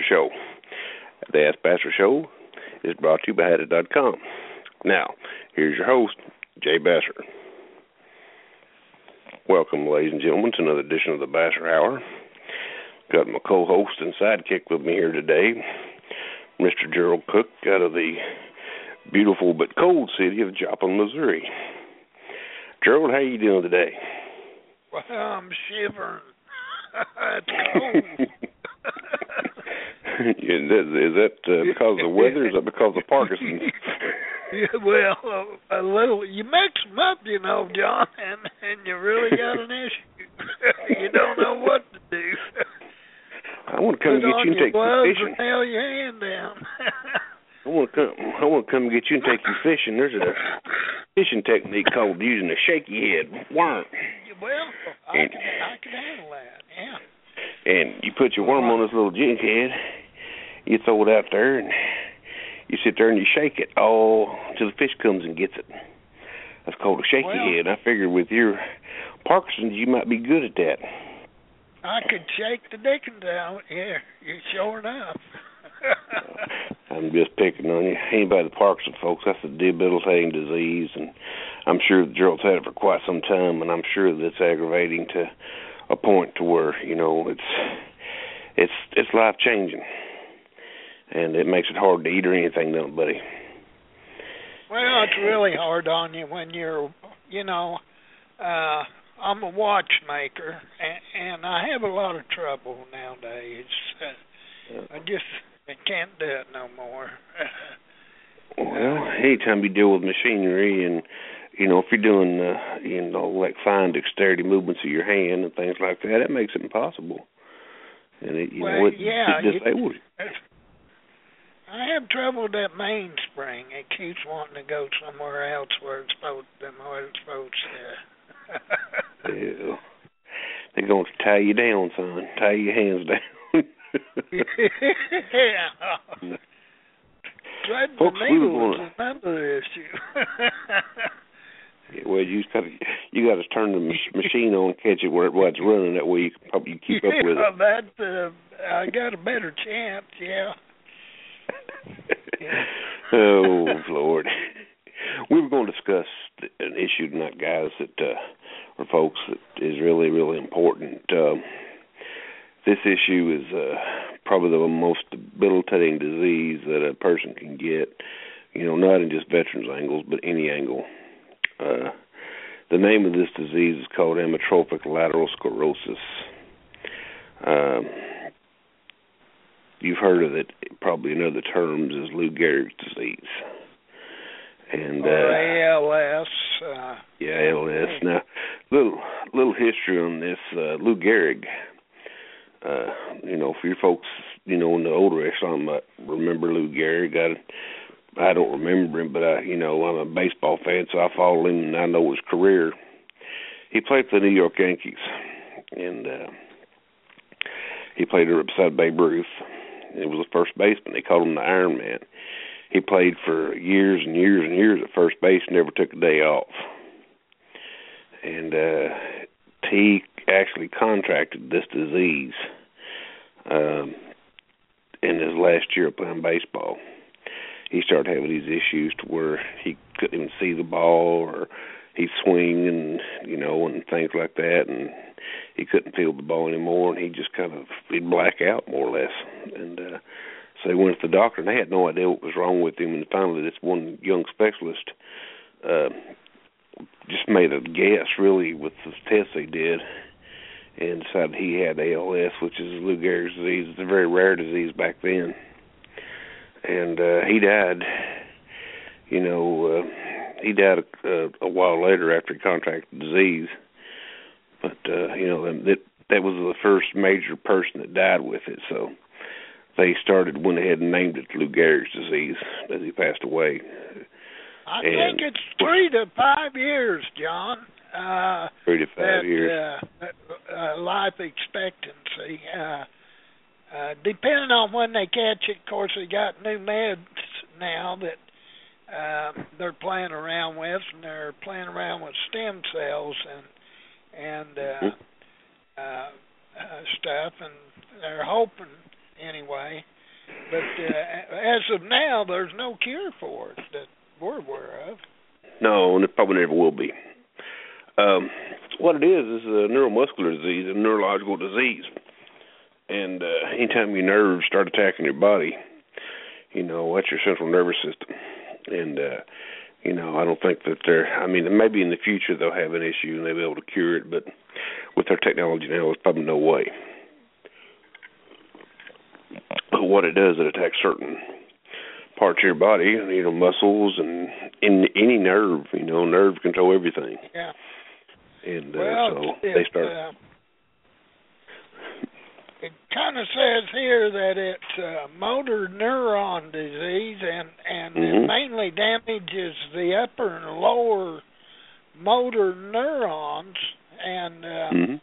Show. The Ask Basser Show is brought to you by Hadit.com. Now, here's your host, Jay Basser. Welcome, ladies and gentlemen, to another edition of the Basser Hour. Got my co-host and sidekick with me here today, Mr. Gerald Cook, out of the beautiful but cold city of Joplin, Missouri. Gerald, how you doing today? Well, I'm shivering. it's cold. is that, uh, because of the weather? Is that because of Parkinson's? yeah, well, a, a little. You mix them up, you know, John, and and you really got an issue. you don't know what to do. I want to come Put get you and take you fishing. and nail your hand down. I want to come. I want to come and get you and take you fishing. There's a fishing technique called using a shaky head worm, well, I And- can I can handle that. Yeah. and you put your worm on this little jig head. You throw it out there, and you sit there and you shake it all till the fish comes and gets it. That's called a shaky Well- head. I figured with your Parkinson's, you might be good at that. I could shake the dickens out. Yeah, you sure enough. I'm just picking on you. Anybody with Parkinson, folks, that's a debilitating disease, and I'm sure Gerald's had it for quite some time, and I'm sure that it's aggravating to a point to where you know it's it's it's life changing, and it makes it hard to eat or anything, don't it, buddy? Well, it's really hard on you when you're, you know, uh I'm a watchmaker and, and I have a lot of trouble nowadays. Uh, I just I can't do it no more. Well, anytime you deal with machinery and you know, if you're doing uh, you know, like fine dexterity movements of your hand and things like that, it makes it impossible. And it you know it, yeah, it disables you. I have trouble with that mainspring. It keeps wanting to go somewhere else where it's supposed than where it's supposed to. Yeah. They're going to tie you down, son. Tie your hands down. yeah. Threading Folks, the needle is another issue. Yeah, well, you got to you got to turn the machine on, catch it where it, it's running. That way you can probably keep up with yeah, it. that uh, I got a better chance. Yeah. oh Lord, we were going to discuss an issue tonight, guys, that uh, or folks that is really really important. Um, this issue is uh, probably the most debilitating disease that a person can get. You know, not in just veterans angles, but any angle. Uh, the name of this disease is called amyotrophic lateral sclerosis. Um, you've heard of it probably in other terms as Lou Gehrig's disease. And uh, ALS. Uh, yeah, ALS. Now, little little history on this. Uh, Lou Gehrig. Uh, you know, for you folks, you know, in the older echelon, might remember Lou Gehrig. I, I don't remember him, but I, you know, I'm a baseball fan, so I follow him and I know his career. He played for the New York Yankees, and uh, he played beside Babe Ruth. It was the first baseman. They called him the Iron Man. He played for years and years and years at first base, never took a day off. And uh he actually contracted this disease um in his last year of playing baseball. He started having these issues to where he couldn't even see the ball or he'd swing and you know and things like that and he couldn't feel the ball anymore and he just kind of he'd black out more or less. And uh so they went to the doctor and they had no idea what was wrong with him and finally this one young specialist uh just made a guess really with the tests they did and decided he had ALS which is Lou Gehrig's disease. It's a very rare disease back then. And uh he died you know uh he died a, a while later after he contracted disease but uh you know that that was the first major person that died with it so they started went ahead and named it Lou Gehrig's disease as he passed away. I And- think it's three to five years, John. Uh, Three to five that, years. Uh, uh, life expectancy. Uh, uh, depending on when they catch it, of course, they got new meds now that uh, they're playing around with, and they're playing around with stem cells and and uh, Mhm. uh, uh, stuff, and they're hoping anyway. But uh, as of now, there's no cure for it that we're aware of. No, and it probably never will be. Um, what it is is a neuromuscular disease, a neurological disease, and uh, anytime your nerves start attacking your body, you know that's your central nervous system, and uh, you know I don't think that they're. I mean, maybe in the future they'll have an issue and they'll be able to cure it, but with their technology now, there's probably no way. But what it does, it attacks certain parts of your body, you know, muscles and in any nerve, you know, nerve control everything. Yeah. And uh, Well, so it, they start Uh, it kind of says here that it's uh, motor neuron disease and and it Mhm. mainly damages the upper and lower motor neurons and uh, Mhm.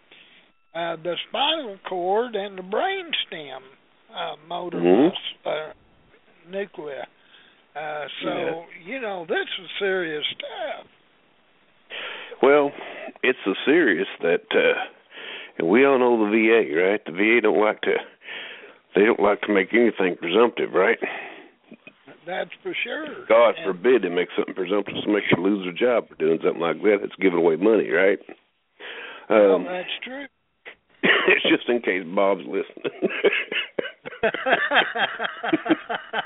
uh, the spinal cord and the brain stem uh, motor Mhm. mus- uh, nuclei. Uh, so you know this is serious stuff. Well, it's so serious that uh and we all know the VA, right? The VA don't like to they don't like to make anything presumptive, right? That's for sure. God And- forbid they make something presumptuous to make you lose your job for doing something like that. It's giving away money, right? Well, Um, that's true. it's just in case Bob's listening.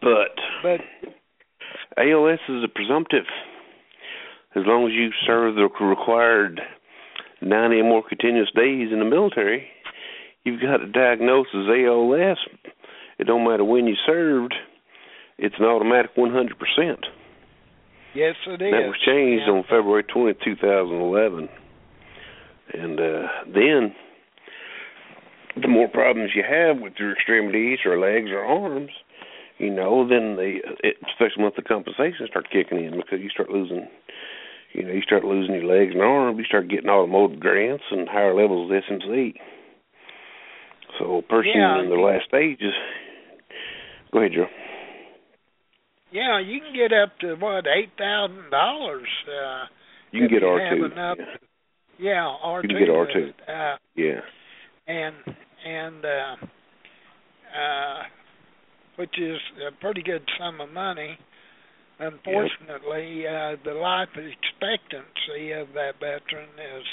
but but ALS is a presumptive. As long as you serve the required 90 or more continuous days in the military, you've got a diagnosis as ALS. It don't matter when you served. It's an automatic 100%. yes, it is. That was changed And, on February 20, 2011. And uh, then, the more problems you have with your extremities or legs or arms, you know, then the it, special monthly compensation start kicking in because you start losing, you know, you start losing your legs and arms. You start getting automotive grants and higher levels of SMC. So, a person Yeah. in the last stages. Go ahead, Joe. Yeah, you can get up to what eight thousand dollars. Uh, You can get R two. enough- yeah, R two. You can get R2. Uh, Yeah. and and uh, uh, which is a pretty good sum of money. Unfortunately, uh, the life expectancy of that veteran is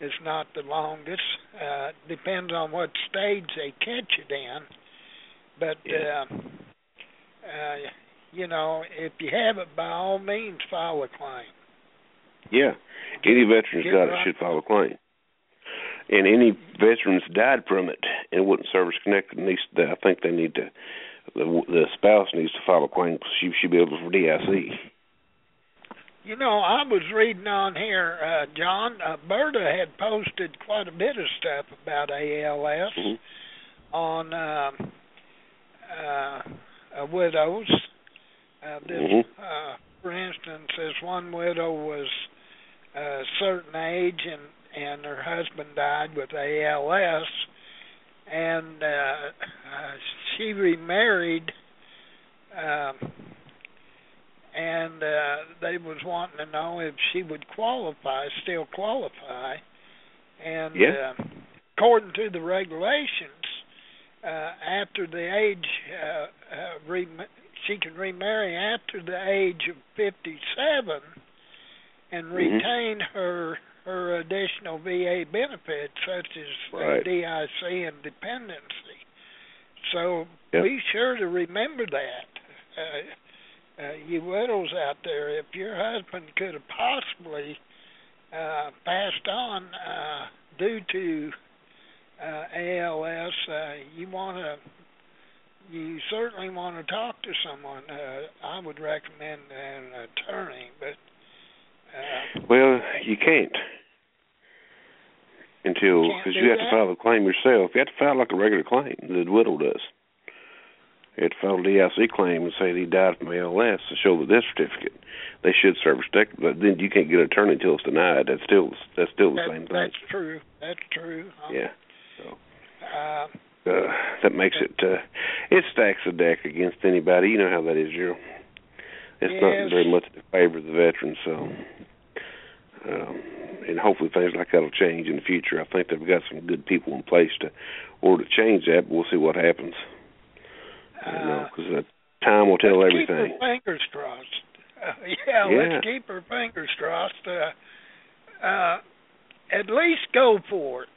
is not the longest. Uh, depends on what stage they catch it in, but Yeah. uh, uh, you know, if you have it, by all means, file a claim. Yeah, any veteran's got it should file a claim, and any veterans died from it and wasn't service connected needs. I think they need to. The, the spouse needs to file a claim. 'cause She should be able for DIC. You know, I was reading on here, uh, John. Uh, Berta had posted quite a bit of stuff about ALS Mhm. on um uh, uh, widows. Uh, this, Mhm. uh, for instance, this one widow was a certain age and and her husband died with ALS, and uh, uh, she remarried. Um, and uh, they was wanting to know if she would qualify, still qualify, and Yeah. uh, according to the regulations, uh, after the age, uh, uh, re- she can remarry after the age of 57 and Mhm. retain her her additional VA benefits such as Right. DIC and dependency. So Yep. be sure to remember that. Uh, uh, you widows out there, if your husband could have possibly uh, passed on uh, due to uh, ALS, uh, you want to, you certainly want to talk to someone. Uh, I would recommend an attorney, but uh, Well, you can't. until because you have that? to file the claim yourself. You have to file like a regular claim. The widow does. You have to file a DIC claim and say that he died from ALS to show the death certificate. They should service death, but then you can't get an attorney until it's denied. That's still that's still the That, same thing. that's true. That's true. Um, Yeah. Uh, Uh, that makes it uh it stacks the deck against anybody. You know how that is, Gerald. It's Yes. not very much in favor of the veterans, so um and hopefully things like that'll change in the future. I think they've got some good people in place to order to change that, but we'll see what happens. you know, uh, because uh, time will tell let's everything. Keep our fingers crossed. Uh, yeah, Yeah. let's keep our fingers crossed. Uh, uh, at least go for it.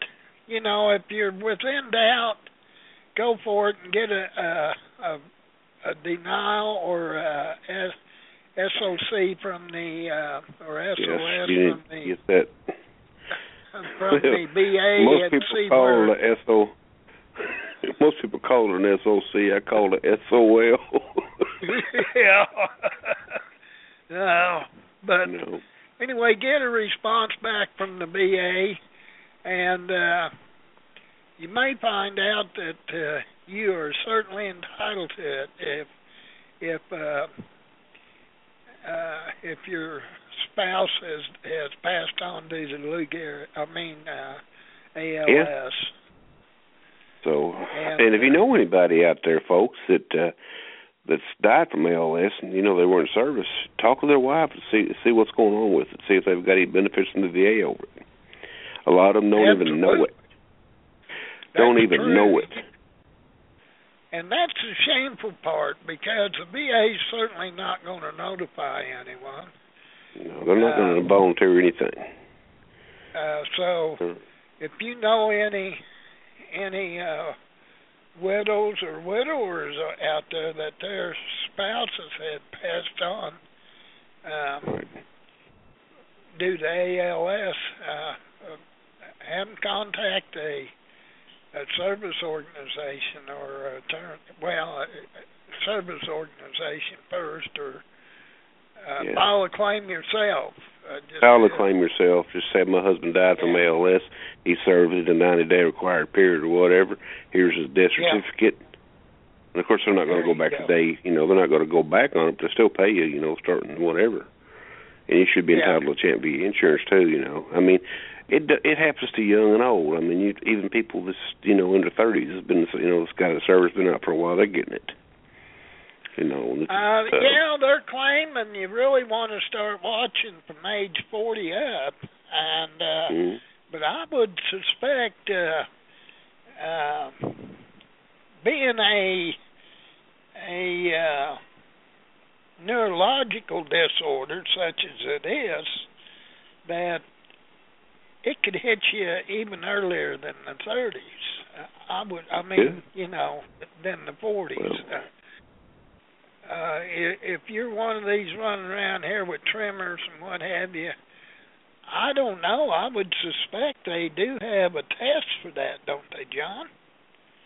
You know, if you're within doubt, go for it and get a a, a, a denial or a SOC from the uh, or SOS Yes, you from the get that. from the VA Most and people call it SO. Most people call it an SOC. I call it SOL. yeah. no, but know. anyway, get a response back from the VA, and uh, you may find out that uh, you are certainly entitled to it if if uh, uh, if your spouse has has passed on due to Lou Gehrig, I mean uh, ALS. So, And, and if you uh, know anybody out there, folks, that uh, that's died from ALS, and you know they were in service, talk with their wife and see see what's going on with it. See if they've got any benefits from the VA over it. A lot of them don't even know it. Don't even true. know it. And that's the shameful part because the VA's certainly not going to notify anyone. No, they're not Uh, going to volunteer anything. Uh, so Hmm. if you know any any uh, widows or widowers out there that their spouses had passed on um, Right. due to ALS, uh, uh, have them contact a, a service organization or a turn, well, a, service organization first, or uh, Yeah. file a claim yourself. Uh, just, File a claim yourself. Just say my husband died from Yeah. ALS. He served it a 90 day required period or whatever. Here's his death Yeah. certificate. And of course, they're not going to go back go. today. You know, they're not going to go back on it, but they still pay you. You know, starting whatever. And you should be Yeah. entitled to CHAMPVA insurance too. You know, I mean, it it happens to young and old. I mean, you even people that's you know in their thirties has been you know that's got a service been out for a while. They're getting it. You know, it's, Uh, yeah, they're claiming you really want to start watching from age 40 up, and uh, mhm. but I would suspect uh, uh, being a a uh, neurological disorder such as it is, that it could hit you even earlier than the 30s. Uh, I would, I mean, you know, than the 40s. Well. Uh, uh, if you're one of these running around here with tremors and what have you, I don't know. I would suspect they do have a test for that, don't they, John?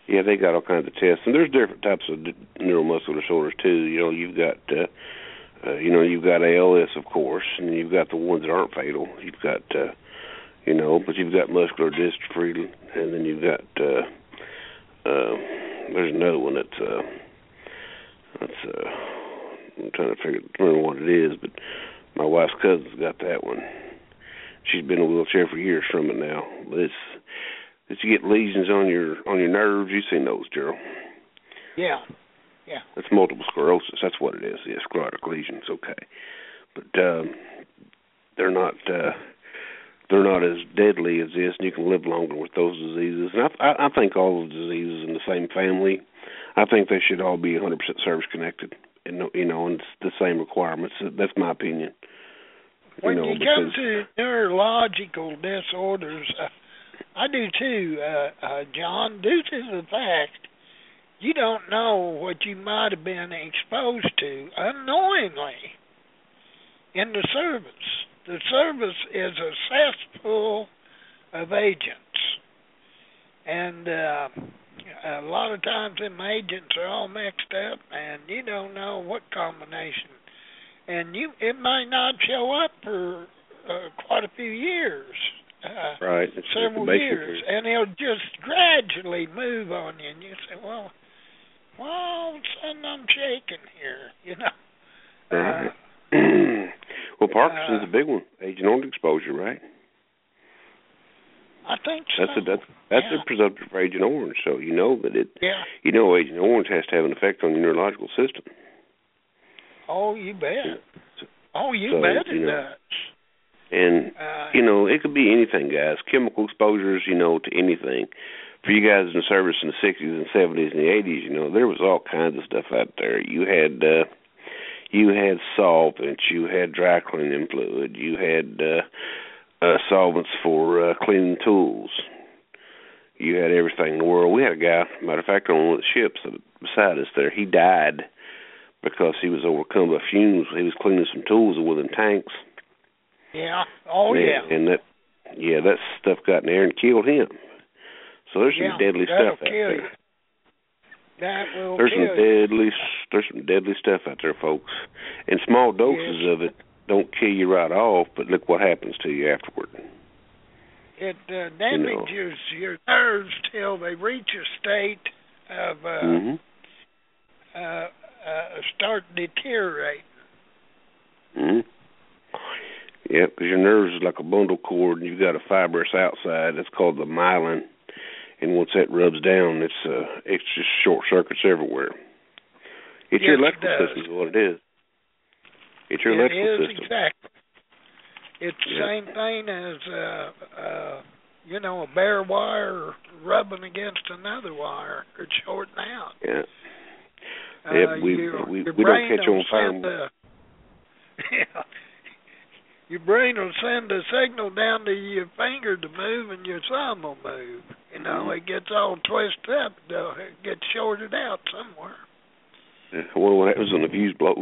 Yeah, they got all kinds of tests, and there's different types of neuromuscular disorders too. You know, you've got, uh, uh, you know, you've got ALS, of course, and you've got the ones that aren't fatal. You've got, uh, you know, but you've got muscular dystrophy, and then you've got, uh, uh, there's another one that's, uh, that's, uh, I'm trying to figure remember what it is, but my wife's cousin's got that one. She's been in a wheelchair for years from it now, but it's that you get lesions on your on your nerves. You've seen those, Gerald. Yeah. Yeah. That's multiple sclerosis. That's what it is. Yeah, sclerotic lesions. Okay, but um, they're not uh, they're not as deadly as this, and you can live longer with those diseases. And I, I, I think all the diseases in the same family. I think they should all be 100% service connected, and you know, and it's the same requirements. That's my opinion. When you know, you come to neurological disorders, uh, I do too, uh, uh, John, due to the fact you don't know what you might have been exposed to unknowingly in the service. The service is a cesspool of agents. And uh, a lot of times them agents are all mixed up and you don't know what combination and you it might not show up for uh, quite a few years uh, right. It's several years, and it'll just gradually move on you, and you say, "Well, well, all of a sudden I'm shaking here," you know. Uh, well, Parkinson's uh, a big one. Agent orange exposure, right? I think so. That's a that's that's yeah. a presumptive for Agent Orange. So you know that it Yeah. you know Agent Orange has to have an effect on your neurological system. Oh, you bet. Oh, you So, bet you it know, does. And Uh, you know, it could be anything, guys. Chemical exposures, you know, to anything. For you guys in service in the sixties and seventies and the eighties, you know, there was all kinds of stuff out there. You had uh you had solvents, you had dry cleaning fluid, you had uh uh solvents for uh cleaning tools. You had everything in the world. We had a guy, matter of fact, on one of the ships beside us there, he died because he was overcome by fumes. He was cleaning some tools within tanks. yeah. Oh, and, yeah. And that, yeah, that stuff got in there and killed him. So there's some deadly stuff out there. You. That will There's some you. deadly, there's some deadly stuff out there, folks. And small doses Yes. of it don't kill you right off, but look what happens to you afterward. It uh, damages your nerves till they reach a state of uh, hmm uh, uh, start deteriorating. hmm Yeah, because your nerves is like a bundle cord, and you've got a fibrous outside. That's called the myelin, and once that rubs down, it's uh, it's just short circuits everywhere. It's your Yes, it electrical does. system, is what it is. It's your it electrical is system. exactly. It's the Yeah. same thing as uh, uh, you know a bare wire rubbing against another wire. It's shorting out. Yeah. Uh, Yep, we- your, we- your we don't catch on fire yeah. Your brain will send a signal down to your finger to move, and your thumb will move. You know, it gets all twisted up. though. It gets shorted out somewhere. Yeah, I wonder what happens when the fuse blows.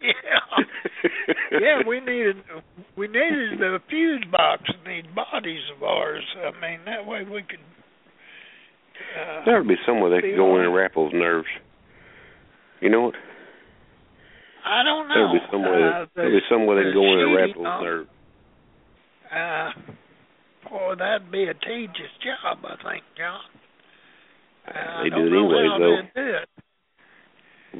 yeah. yeah, we needed we needed the fuse box in these bodies of ours. I mean, that way we could. Uh, There would be somewhere they could go in and wrap those nerves. You know what? I don't know. There would be somewhere uh, that there would be somewhere they the could go in and wrap those nerves. Uh, that'd be a tedious job, I think, John. Uh, they do it know anyways, though. do it.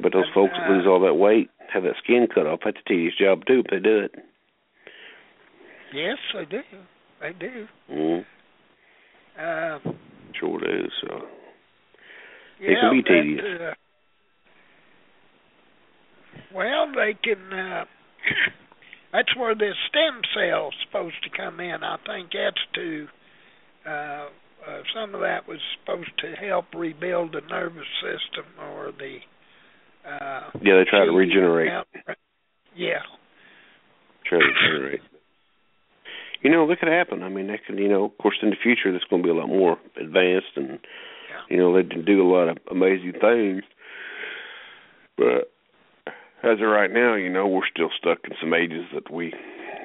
But those But, folks that uh, lose all that weight, have that skin cut off. That's a tedious job too. If they do it. Yes, they do. They do. Mm, Uh, sure is. So yeah, It can be tedious. Uh, well, they can. Uh, that's where the stem cell's supposed to come in. I think that's to. Uh, uh, some of that was supposed to help rebuild the nervous system or the. Uh, yeah, they try to regenerate. out- Yeah. Try to regenerate. You know, that could happen. I mean, that could. You know, of course, in the future, that's going to be a lot more advanced, and Yeah. you know, they can do a lot of amazing things. But as of right now, you know, we're still stuck in some ages that we,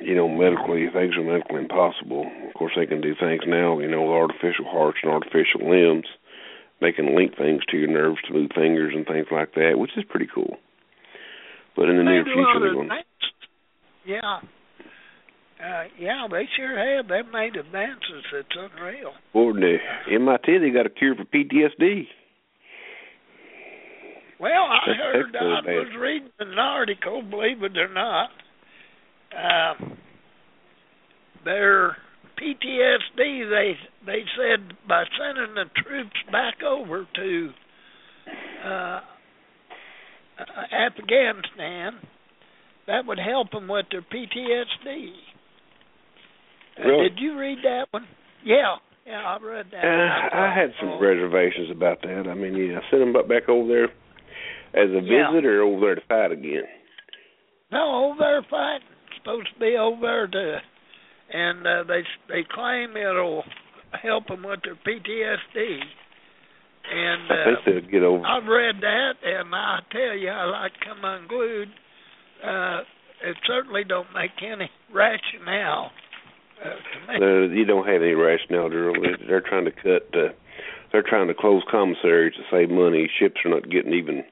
you know, medically things are medically impossible. Of course, they can do things now, you know, with artificial hearts and artificial limbs. They can link things to your nerves to move fingers and things like that, which is pretty cool. But in the near future, they're going. Yeah. Uh, yeah, they sure have. They've made advances. It's unreal. Boy, the MIT they got a cure for PTSD. Well, I That's heard I was reading an article, believe it or not. Um, their PTSD, they they said by sending the troops back over to uh, uh, Afghanistan, that would help them with their PTSD. Uh, did you read that one? Yeah, yeah, I read that. Uh, one. I had some oh, reservations about that. I mean, yeah, send them back over there as a Yeah. visit or over there to fight again. No, over there fighting. Supposed to be over there to, and uh, they they claim it'll help them with their PTSD. And I think uh, they'll get over. I've read that, and I tell you, I like come unglued. Uh, it certainly don't make any rationale uh, to. Uh, you don't have any rationale. They- They're trying to cut. Uh, they're trying to close commissaries to save money. Ships are not getting even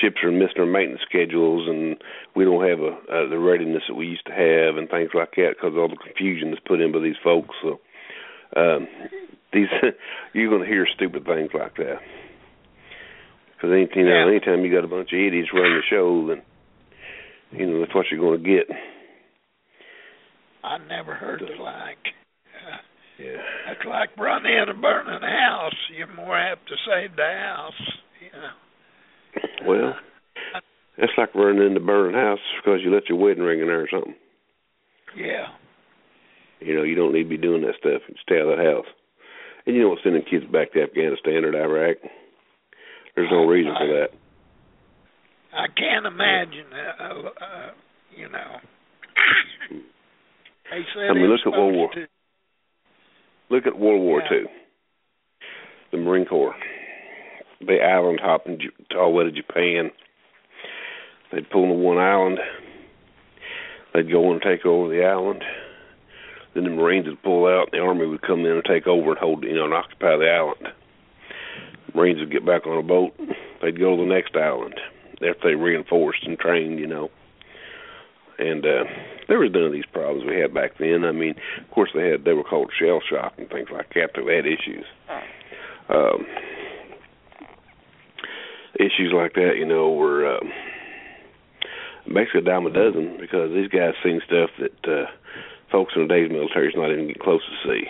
ships are missing their maintenance schedules, and we don't have a, a the readiness that we used to have, and things like that because all the confusion that's put in by these folks. So um, these you're going to hear stupid things like that. Because any, you know, Yeah. anytime you got a bunch of idiots running the show, then you know that's what you're going to get. I never heard the like. Uh, Yeah. It's like running in and burning a house. You're more apt to save the house. Well, that's like running into burning house because you let your wedding ring in there or something. Yeah. You know, you don't need to be doing that stuff. Stay out of that house. And you know what, sending kids back to Afghanistan or Iraq, there's no reason for that. I can't imagine. Uh, uh, you know. They said I mean, look at World War- supposed Look at World War Yeah. Two. The Marine Corps. They island hop in J- all the way to Japan. They'd pull into one island. They'd go in and take over the island. Then the Marines would pull out, and the Army would come in and take over and hold, you know, and occupy the island. Marines would get back on a boat. They'd go to the next island after they reinforced and trained, you know. And uh there was none of these problems we had back then. I mean, of course they had they were called shell shock and things like that. They had issues. Um issues like that, you know, were um basically a dime a dozen because these guys seen stuff that uh folks in today's military is not even getting close to see.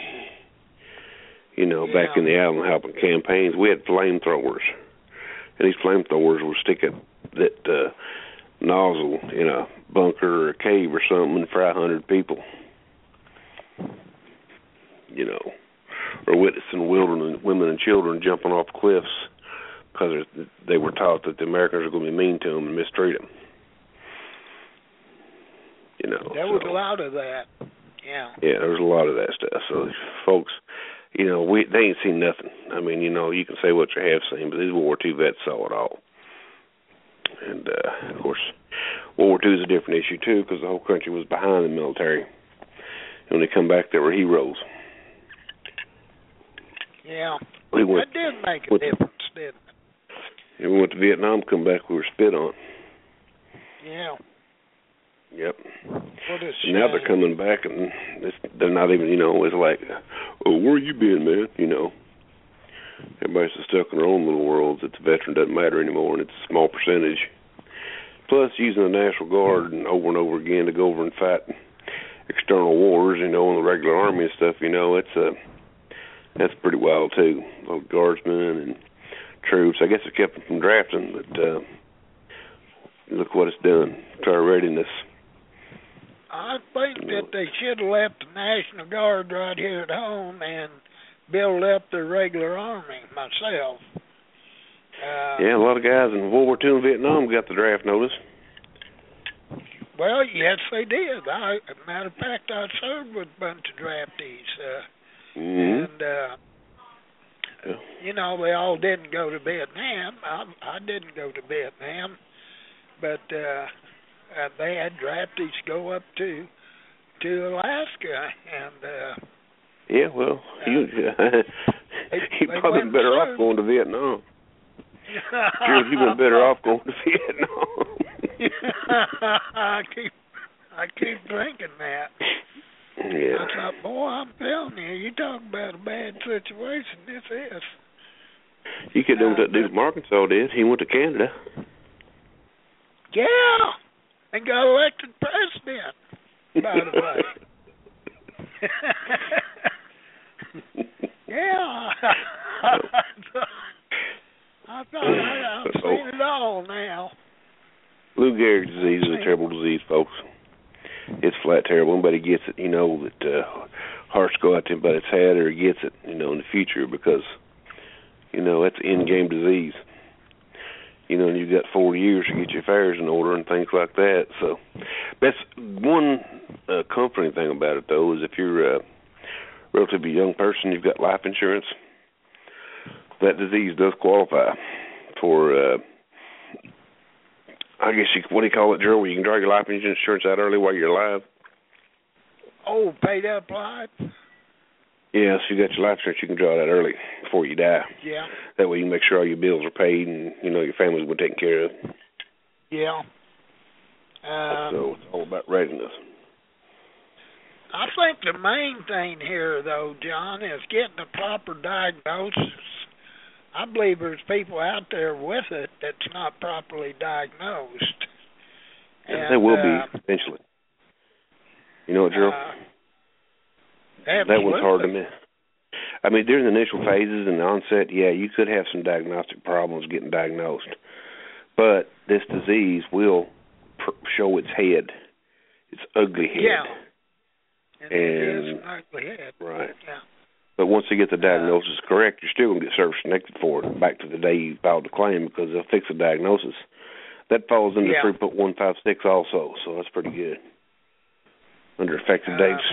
You know, back in the island hopping campaigns, we had flamethrowers, and these flamethrowers would stick a that uh, nozzle in a bunker or a cave or something and fry a hundred people. You know, or witnessing wilderness women and children jumping off cliffs because they were taught that the Americans are going to be mean to them and mistreat them. You know, There was so- a lot of that. Yeah. yeah, there was a lot of that stuff. So folks, you know, we they ain't seen nothing. I mean, you know, you can say what you have seen, but these World War II vets saw it all. And uh, of course, World War II is a different issue too, because the whole country was behind the military. And when they come back, they were heroes. Yeah. We went, That did make a what- difference, didn't it? We went to Vietnam, come back, we were spit on. Yeah. Yep. What a And now they're coming back, and it's, they're not even, you know, it's like, oh, where you been, man? You know, everybody's so stuck in their own little worlds that the veteran doesn't matter anymore, and it's a small percentage. Plus, using the National Guard and over and over again to go over and fight external wars, you know, in the regular army and stuff, you know, it's uh, that's pretty wild too. Little guardsmen and troops. I guess it kept them from drafting, but uh, look what it's done to our readiness. I think that they should have left the National Guard right here at home and build up the regular army myself. Uh, Yeah, a lot of guys in World War II and Vietnam got the draft notice. Well, yes, they did. I, as a matter of fact, I served with a bunch of draftees, uh, Mm-hmm. and uh, Yeah. you know they all didn't go to Vietnam. I, I didn't go to Vietnam, but uh, uh, they had draftees go up to to Alaska, and uh, Yeah, well, you you they probably been better off going to Vietnam. Sure, you've been better off going to Vietnam. I keep I keep thinking that. Yeah. I thought, boy, I'm telling you, you talk about a bad situation. This is. You could do what that dude from uh, Arkansas did. He went to Canada. Yeah, and got elected president. By the way. yeah. I thought I, I've oh. seen it all now. Lou Gehrig's disease is a terrible disease, folks. It's flat terrible. Anybody gets it, you know that uh, hearts go out to anybody that's had or gets it, you know, in the future because, you know, it's an in-game disease. You know, and you've got four years to get your affairs in order and things like that. So that's one uh, comforting thing about it, though, is if you're a relatively young person, you've got life insurance. That disease does qualify for. Uh, I guess you what do you call it, Gerald? Where you can draw your life insurance out early while you're alive. Oh, paid up life. Yeah, so you got your life insurance, you can draw it out early before you die. Yeah. That way you make sure all your bills are paid and you know your family's been taken care of. Yeah. Uh, so it's all about readiness. I think the main thing here, though, John, is getting a proper diagnosis. I believe there's people out there with it that's not properly diagnosed. And, and there will uh, be eventually. You know what, Gerald? Uh, that one's hard to miss. I mean, during the initial phases and the onset, yeah, you could have some diagnostic problems getting diagnosed, but this disease will pr- show its head, its ugly head. Yeah. And, it is an ugly head. Right. Yeah. But once they get the diagnosis correct, you're still gonna get service connected for it back to the day you filed the claim because they'll fix the diagnosis. That falls under Yeah. three point one five six also, so that's pretty good. Under effective Uh, dates.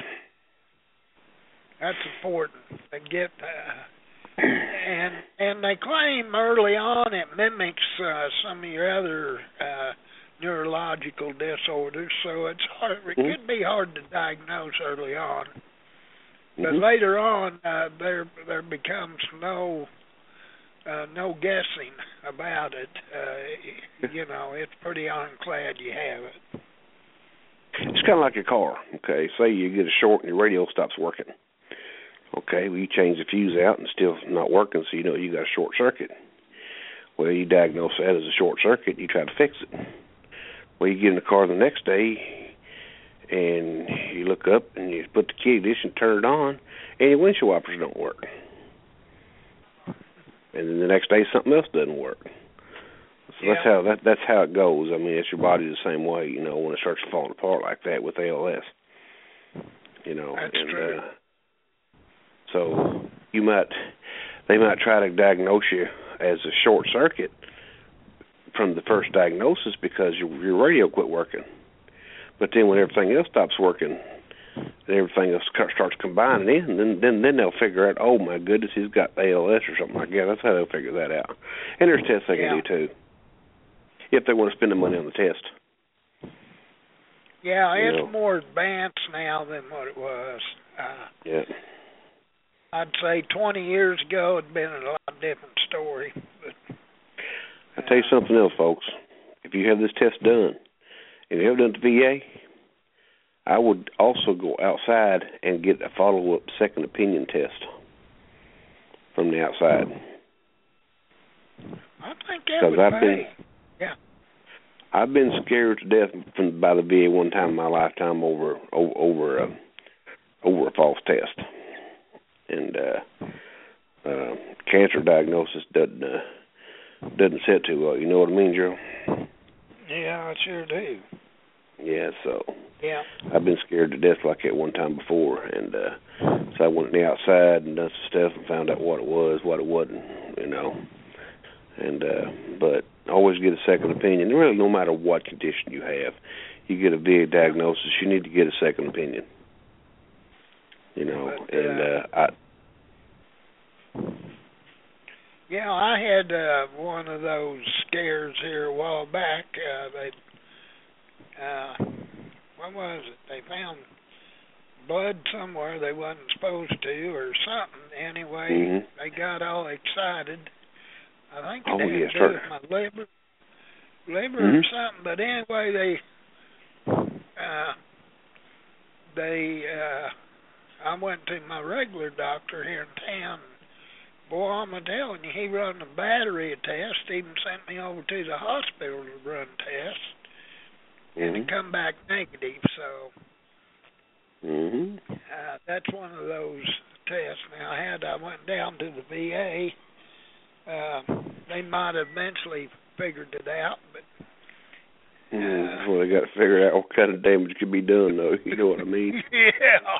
That's important to get. Uh, and and they claim early on it mimics uh, some of your other uh, neurological disorders, so it's hard. It Mhm. could be hard to diagnose early on, but Mhm. later on uh, there there becomes no uh, no guessing about it. Uh, you know, it's pretty ironclad you have it. It's kind of like a car. Okay, say you get a short and your radio stops working. Okay, well you change the fuse out and it's still not working, so you know you got a short circuit. Well, you diagnose that as a short circuit. You try to fix it. Well, you get in the car the next day and you look up and you put the key ignition, turn it on, and your windshield wipers don't work. And then the next day something else doesn't work. So that's how that that's how it goes. I mean, it's your body the same way, you know, when it starts falling apart like that with ALS. You know, That's and true. uh so you might they might try to diagnose you as a short circuit from the first diagnosis because your your radio quit working. But then when everything else stops working, and everything else starts combining in, then then then they'll figure out, oh my goodness, he's got ALS or something like that. That's how they'll figure that out. And there's tests they can Yeah. do too, if they want to spend the money on the test. Yeah, You it's know. more advanced now than what it was. Uh, Yeah. I'd say 20 years ago it'd been a lot different story. But I tell you something else, folks. If you have this test done, and you have done the VA, I would also go outside and get a follow-up second opinion test from the outside. I think that would I've been- Yeah. I've been scared to death from, by the VA one time in my lifetime over over over, uh, over a false test, and uh, uh, cancer diagnosis doesn't uh, doesn't sit too well. You know what I mean, Joe? Yeah, I sure do. Yeah, so Yeah. I've been scared to death like that one time before, and uh, so I went the outside and done some stuff and found out what it was, what it wasn't, you know. And uh, but always get a second opinion. Really, no matter what condition you have, you get a VA diagnosis, you need to get a second opinion. You know, But, and uh, uh, I Yeah, I had uh one of those scares here a while back. Uh they uh what was it? They found blood somewhere they wasn't supposed to or something. Anyway, Mhm. they got all excited. I think it Oh, had yeah, to do with my liver liver or Mhm. something, but anyway they uh they uh I went to my regular doctor here in town Boy, I'm telling you, he run a battery test, even sent me over to the hospital to run tests, and it come back negative. So mhm uh, that's one of those tests. Now, I had I went down to the VA. Uh, they might have eventually figured it out, but mhm. Well, they got to figure out what kind of damage could be done, though. You know what I mean? yeah.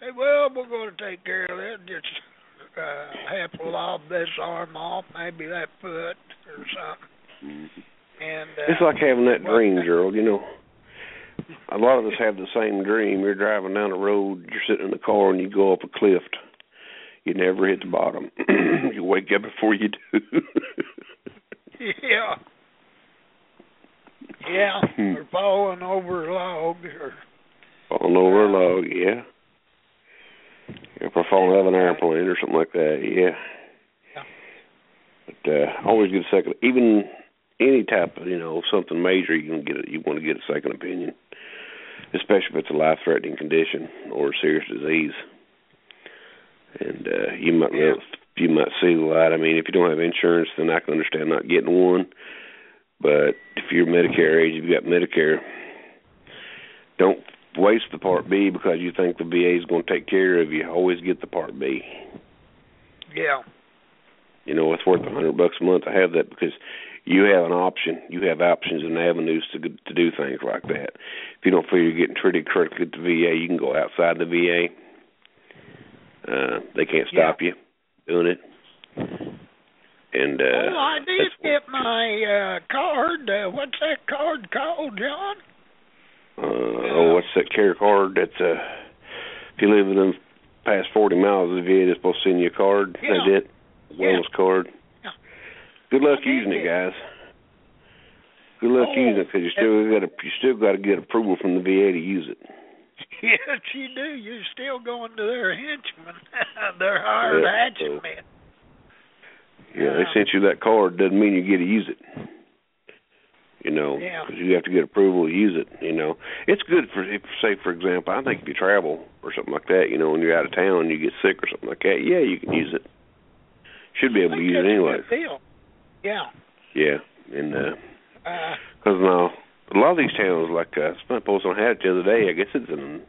Say, well, we're going to take care of it. Just uh, have to lob this arm off, maybe that foot or something. And uh, It's like having that well, dream, Gerald. You know, a lot of us have the same dream. You're driving down the road, you're sitting in the car, and you go up a cliff. You never hit the bottom. you wake up before you do. Yeah. Yeah, or falling over a log or falling over a log, yeah. If we're falling out of an airplane or something like that, yeah. But uh, always get a second, even any type of you know something major, you can get it. You want to get a second opinion, especially if it's a life-threatening condition or a serious disease. And uh, you might Yeah. you might see the light. I mean, if you don't have insurance, then I can understand not getting one. But if you're Medicare age, you've got Medicare. Don't waste the Part B because you think the VA is going to take care of you. Always get the Part B. Yeah. You know, it's worth a hundred bucks a month to have that because you have an option. You have options and avenues to to do things like that. If you don't feel you're getting treated correctly at the VA, you can go outside the VA. Uh, they can't stop you doing it. And uh, well, I did get my uh card. Uh, what's that card called, John? Uh, oh, what's that care card? That's uh, if you live within past forty miles of the VA, they're supposed to send you a card. Yeah. That's it. Wellness card. Yeah. Good luck I using it, guys. Good luck Oh, using it because you still got to you still got to get approval from the VA to use it. Yes, you do. You're still going to their henchmen. their hired Yeah, hatchet so-. Yeah, they sent you that card doesn't mean you get to use it. You know, Yeah. because you have to get approval to use it. You know, it's good for, if, say, for example, I think if you travel or something like that, you know, when you're out of town, and you get sick or something like that. Yeah, you can use it. Should be able to use it anyway. deal. Yeah. Yeah, and uh Uh, 'cause now a lot of these towns, like uh, some post on had it the other day. I guess it's in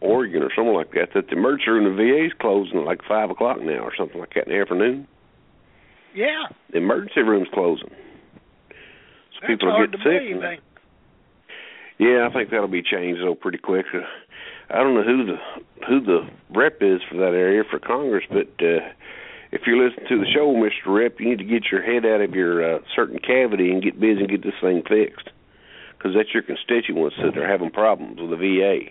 Oregon or something like that. That the emergency room the VA is closing at like five o'clock now or something like that in the afternoon. yeah. The emergency room's closing. People are hard getting sick. believe. Yeah, I think that'll be changed though pretty quick. Uh, I don't know who the who the rep is for that area for Congress, but uh if you're listening to the show, Mr. Rep, you need to get your head out of your uh, certain cavity and get busy and get this thing fixed, because that's your constituents that are having problems with the VA,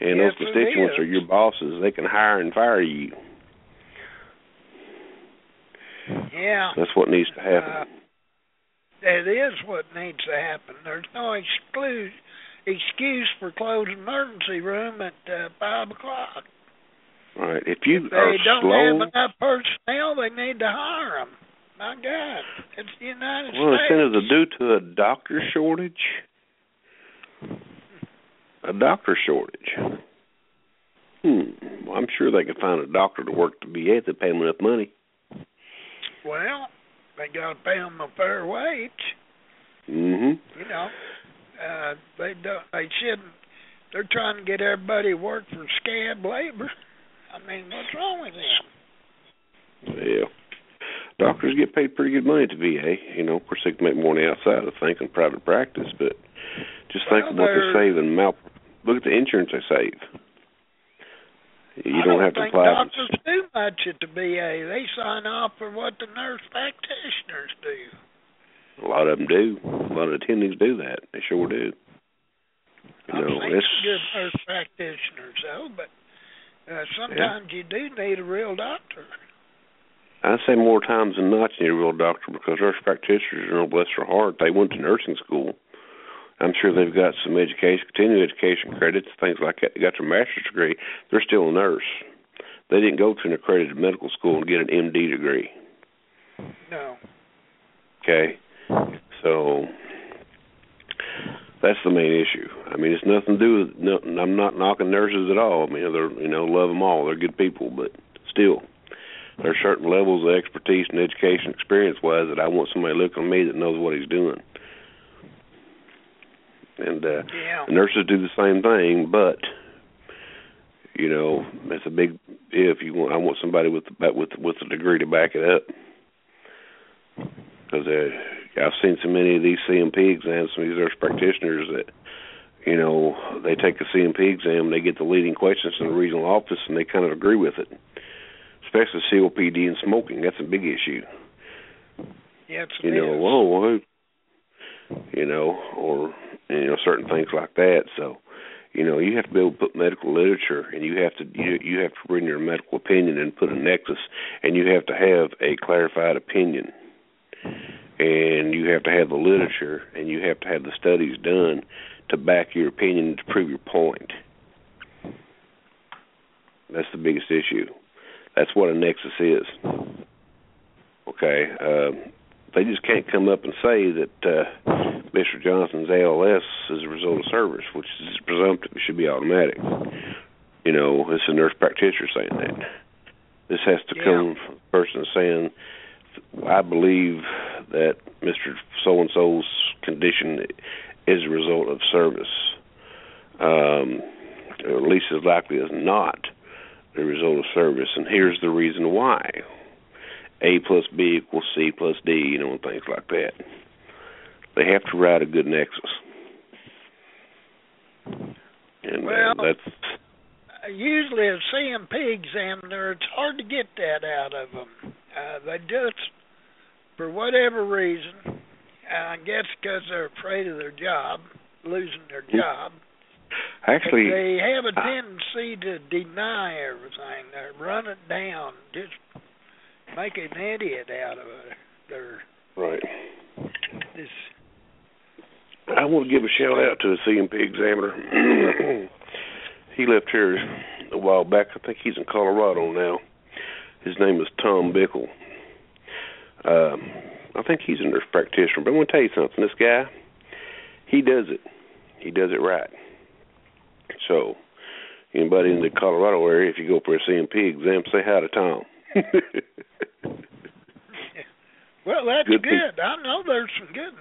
and Yes, those constituents are your bosses. They can hire and fire you. Yeah. That's what needs to happen. Uh, that is what needs to happen. There's no exclude, excuse for closing emergency room at uh, five o'clock. Right, if you If they don't slow, have enough personnel, they need to hire them. My God, it's the United States. Well, it's States. due to a doctor shortage, a doctor shortage. Hmm. Well, I'm sure they could find a doctor to work the VA if they pay them enough money. Well, they got to pay them a fair wage. Mm hmm You know, uh, they don't. They shouldn't. They're trying to get everybody to work for scab labor. I mean, what's wrong with them? Yeah. Doctors get paid pretty good money at the VA. You know, of course they can make more on the outside of think in private practice, but just think of what they they're- save in mal. Look at the insurance they save. You I don't, have to think apply. doctors do much at the VA. They sign off for what the nurse practitioners do. A lot of them do. A lot of attendings do that. They sure do. You I've know, seen it's good nurse practitioners, though, but uh, sometimes you do need a real doctor. I say more times than not you need a real doctor because nurse practitioners, you know, bless their heart, they went to nursing school. I'm sure they've got some education, continuing education credits, things like that. They got their master's degree. They're still a nurse. They didn't go to an accredited medical school and get an MD degree. No. Okay, so that's the main issue. I mean, it's nothing to do with. No, I'm not knocking nurses at all. I mean, they're you know love them all. They're good people, but still, there's certain levels of expertise and education experience wise that I want somebody to look on me that knows what he's doing. And uh Yeah. nurses do the same thing, but you know, it's a big if you want. I want somebody with the, with with a degree to back it up. Because uh, I've seen so many of these C&P exams, some of these nurse practitioners that, you know, they take a C&P exam, they get the leading questions in the regional office, and they kind of agree with it. Especially COPD and smoking, that's a big issue. Yeah, it's You know, is. whoa, whoa, you know, or you know certain things like that. So, you know, you have to be able to put medical literature, and you have to you you have to bring your medical opinion and put a nexus, and you have to have a clarified opinion, and you have to have the literature, and you have to have the studies done to back your opinion to prove your point. That's the biggest issue. That's what a nexus is. Okay. Uh, they just can't come up and say that uh, Mr. Johnson's ALS is a result of service, which is presumptive. It should be automatic. You know, it's a nurse practitioner saying that. This has to Yeah. come from the person saying, I believe that Mr. So and so's condition is a result of service. Um, or at least as likely as not the result of service. And here's the reason why. A plus B equals C plus D, you know, and things like that. They have to write a good nexus. And Well, uh, that's usually a C&P examiner, it's hard to get that out of them. Uh, they just, for whatever reason, I guess because they're afraid of their job, losing their job, actually they have a tendency to deny everything. They run it down, just make an idiot out of. They're right. this. I want to give a shout out to the C&P examiner. he left here a while back. I think he's in Colorado now. His name is Tom Bickle. Um, I think he's a nurse practitioner. But I want to tell you something. This guy, he does it. He does it right. So, anybody in the Colorado area, if you go for a C&P exam, say hi to Tom. Well, that's Good good. I know there's some good ones.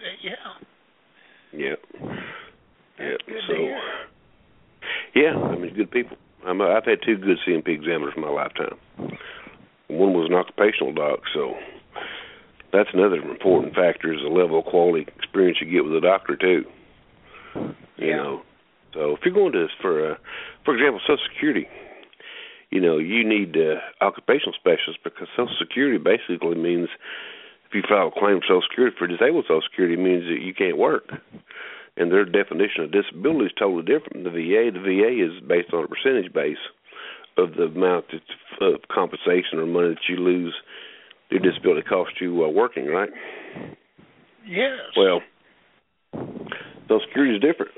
Uh, Yeah, Yep. Yep. That's good so, yeah, I mean, good people. I'm, I've had two good C&P examiners in my lifetime. One was an occupational doc, so that's another important factor is the level of quality experience you get with a doctor too. You Yeah. know, so if you're going to for uh, for example Social Security, you know you need uh, occupational specialists because Social Security basically means if you file a claim for Social Security for disabled Social Security it means that you can't work. And their definition of disability is totally different the VA. The VA is based on a percentage base of the amount that, of compensation or money that you lose your disability cost you while working, right? yes. Well, Social Security is different.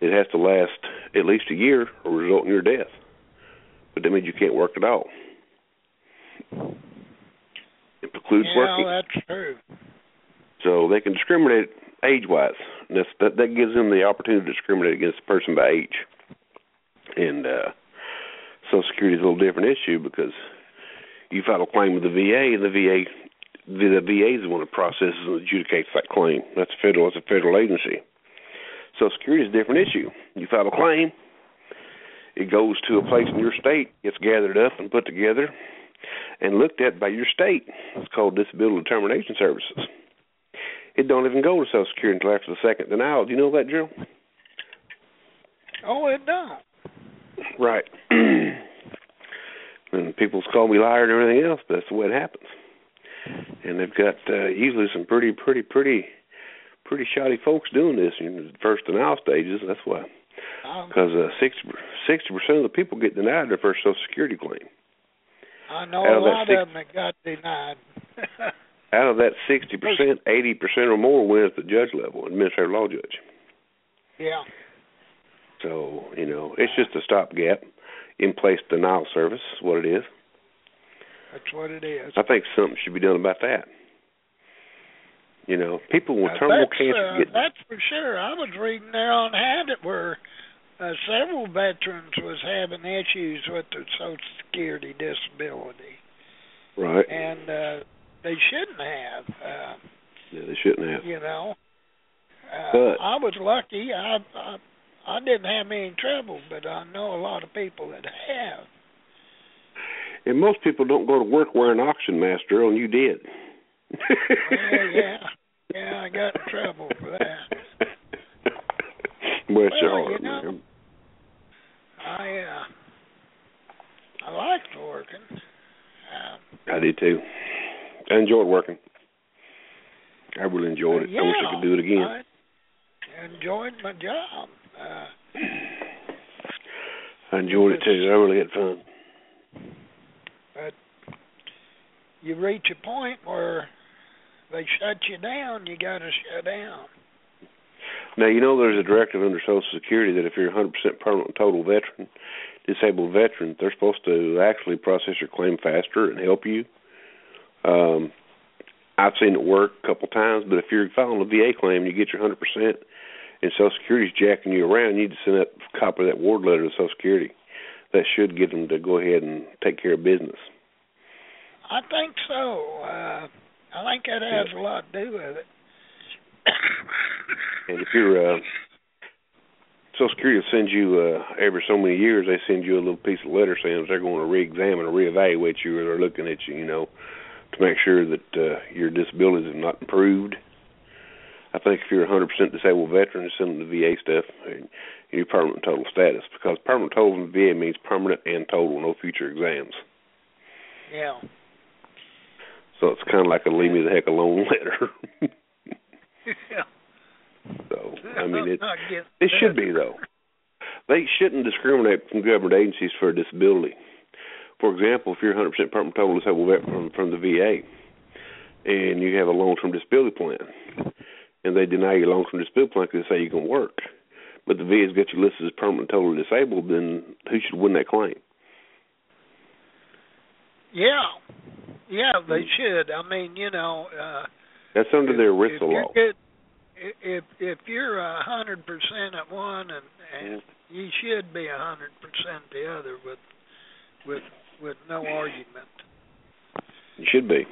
It has to last at least a year or result in your death. But that means you can't work at all. It precludes yeah, working. that's true. So they can discriminate age wise. That's that that gives them the opportunity to discriminate against a person by age. And uh Social Security is a little different issue because you file a claim with the VA and the VA the, the VA is the one that processes and adjudicates that claim. That's federal it's a federal agency. Social Security is a different issue. You file a claim, it goes to a place in your state, gets gathered up and put together and looked at by your state. It's called Disability Determination Services. It don't even go to Social Security until after the second denial. Do you know that, Joe? Oh, it don't. Right. and people's call me liar and everything else, but that's the way it happens. And they've got uh, usually some pretty, pretty, pretty, pretty shoddy folks doing this in the first denial stages. That's why, I, because uh, sixty percent of the people get denied their first Social Security claim. I know out a of that lot six- of them that got denied. Out of that sixty percent, eighty percent or more went at the judge level, administrative law judge. yeah. So you know, it's just a stopgap in place denial service. Is what it is. That's what it is. I think something should be done about that. You know, people with terminal cancer uh, get that's for sure. I was reading there on Hadit where uh, several veterans was having issues with their Social Security disability, right. and uh, they shouldn't have. Uh, Yeah, they shouldn't have. you know, uh, But- I was lucky. I, I I didn't have any trouble, but I know a lot of people that have. And most people don't go to work wearing oxygen mask, Earl, and you did. Well, yeah, yeah, I got in trouble for that. Your Well, heart, you know, man. I uh, I liked working. Um, I did too. I enjoyed working. I really enjoyed it. yeah, I wish I could do it again. I enjoyed my job. Uh, I enjoyed it too. I really had fun. but you reach a point where they shut you down. You got to shut down. Now you know there's a directive under Social Security that if you're a 100% permanent total veteran, disabled veteran, they're supposed to actually process your claim faster and help you. Um, I've seen it work a couple times, but if you're filing a VA claim and you get your hundred percent, and Social Security's jacking you around, you need to send that copy of that ward letter to Social Security. That should get them to go ahead and take care of business. I think so. Uh, I think that has a lot to do with it. And if you're uh, Social Security will send you uh, every so many years. They send you a little piece of letter saying they're going to re-examine or reevaluate you, or they're looking at you, you know, to make sure that uh, your disabilities have not improved. I think if you're a 100% disabled veteran, send them the VA stuff, and your permanent total status, because permanent total in the VA means permanent and total, no future exams. Yeah. So it's kind of like a leave me the heck alone letter. Yeah. So I mean, it it should be though. They shouldn't discriminate from government agencies for disability. For example, if you're 100% permanent total disabled vet from from the VA, and you have a long-term disability plan, and they deny your long-term disability plan because they say you can work, but the VA's got you listed as permanent total disabled, then who should win that claim? Yeah, yeah, they should. I mean, you know, uh, that's under if, their ERISA law. Good, if if you're a hundred percent at one and and you should be a hundred percent the other with with with no argument. You should be.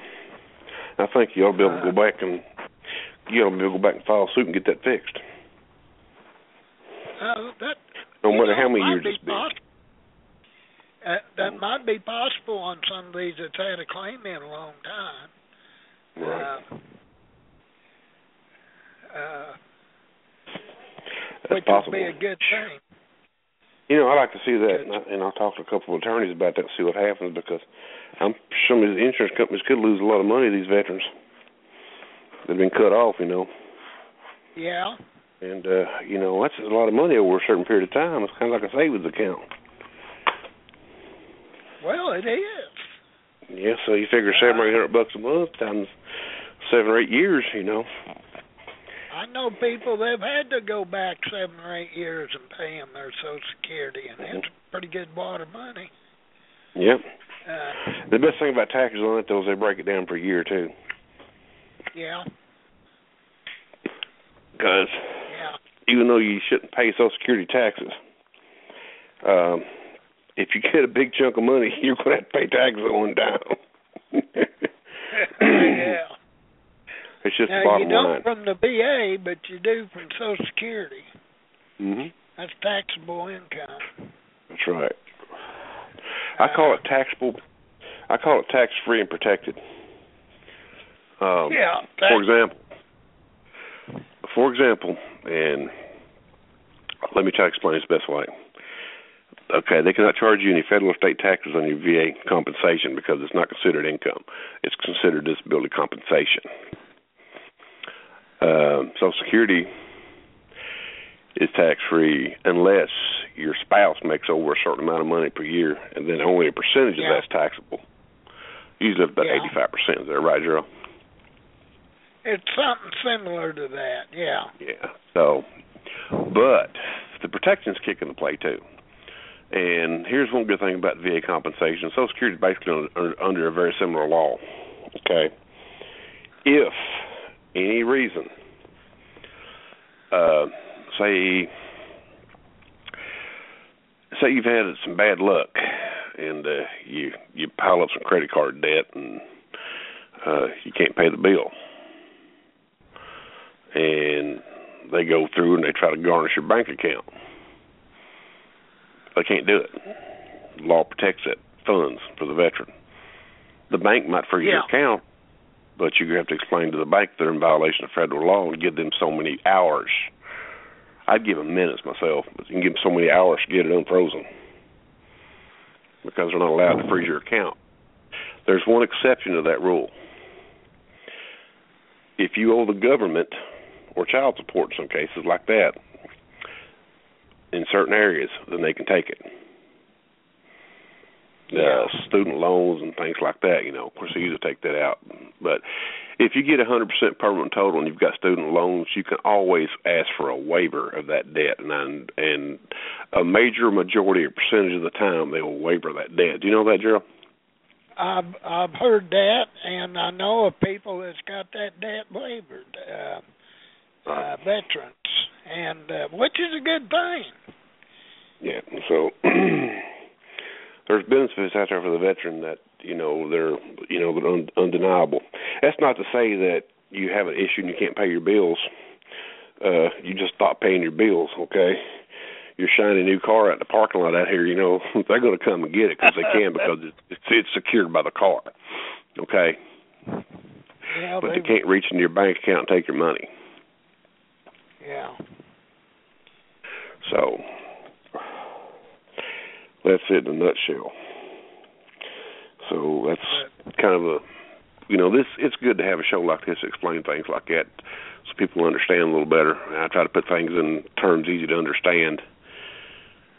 I think you ought to be able to go uh, back and you ought to be able to go back and file suit and get that fixed. Uh, that no matter know, how many years it's been. Uh, that might be possible on some of these that's had a claim in a long time. Right. Uh, uh, That's which possible. would be a good thing. You know, I like to see that, and, I, and I'll talk to a couple of attorneys about that and see what happens because I'm some of the insurance companies could lose a lot of money. These veterans they've been cut off, you know. Yeah. And uh, you know that's a lot of money over a certain period of time. It's kind of like a savings account. Well, it is. Yeah, so you figure seven or eight hundred bucks a month times seven or eight years, you know. I know people they've had to go back seven or eight years and pay them their Social Security, and that's pretty good wad of money. Yep. Uh, the best thing about taxes on it though is they break it down per year too. Yeah. Because yeah. even though you shouldn't pay Social Security taxes, um, if you get a big chunk of money, you're going to have to pay taxes on down. yeah. It's just now, the bottom you don't line. from the VA, but you do from Social Security. Mm-hmm. That's taxable income. That's right. I call it taxable. I call it tax free and protected. Um, yeah. For example, for example, and let me try to explain this best way. Okay, they cannot charge you any federal or state taxes on your VA compensation because it's not considered income. It's considered disability compensation uh, Social Security is tax free unless your spouse makes over a certain amount of money per year, and then only a percentage yeah. of that's taxable. Usually about eighty five percent. Is that right, Gerald? It's something similar to that, yeah. Yeah. So, but the protections kick into play too. And here's one good thing about VA compensation: Social Security is basically under, under a very similar law. Okay. If any reason, uh, say say you've had some bad luck and uh, you you pile up some credit card debt and uh, you can't pay the bill, and they go through and they try to garnish your bank account. They can't do it. The law protects that funds for the veteran. The bank might freeze yeah. your account, but you have to explain to the bank they're in violation of federal law and give them so many hours. I'd give them minutes myself, but you can give them so many hours to get it unfrozen because they're not allowed to freeze your account. There's one exception to that rule. If you owe the government or child support in some cases like that in certain areas, then they can take it uh, student loans and things like that. You know, of course, you to take that out. But if you get a 100% permanent total and you've got student loans, you can always ask for a waiver of that debt, and and a major majority or percentage of the time they will waiver that debt. Do you know that, Gerald? I've I've heard that, and I know of people that's got that debt waived, uh, uh, veterans, and uh, which is a good thing. Yeah. So there's benefits out there for the veteran that you know they're you know un- undeniable. That's not to say that you have an issue and you can't pay your bills. Uh, you just stop paying your bills, okay? Your shiny new car out in the parking lot out here, you know, they're going to come and get it because they can because it's, it's secured by the car, okay? Yeah, but they, they can't reach into your bank account and take your money. Yeah. So that's it in a nutshell. So that's kind of a, you know, this it's good to have a show like this explain things like that, so people understand a little better. I try to put things in terms easy to understand,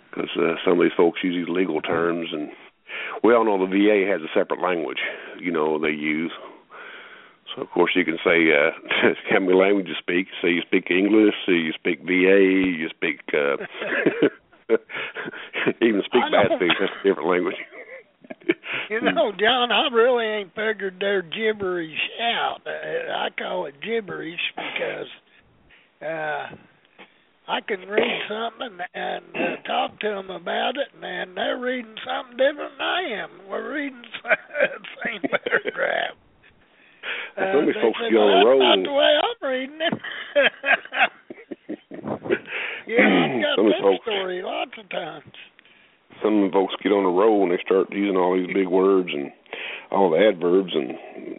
because uh, some of these folks use these legal terms, and we all know the VA has a separate language, you know, they use. So of course you can say uh, how many languages you speak. So you speak English, so you speak VA, you speak. Uh, even speak bad speech. That's a different language. you know, John, I really ain't figured their gibberish out. Uh, I call it gibberish because uh I can read something and uh, talk to them about it, and they're reading something different than I am. We're reading the same paragraph. Uh, of these folks get on the road. That's the way I'm reading it. Yeah, I've got Some of that folks, story lots of times. Some folks get on the roll and they start using all these big words and all the adverbs and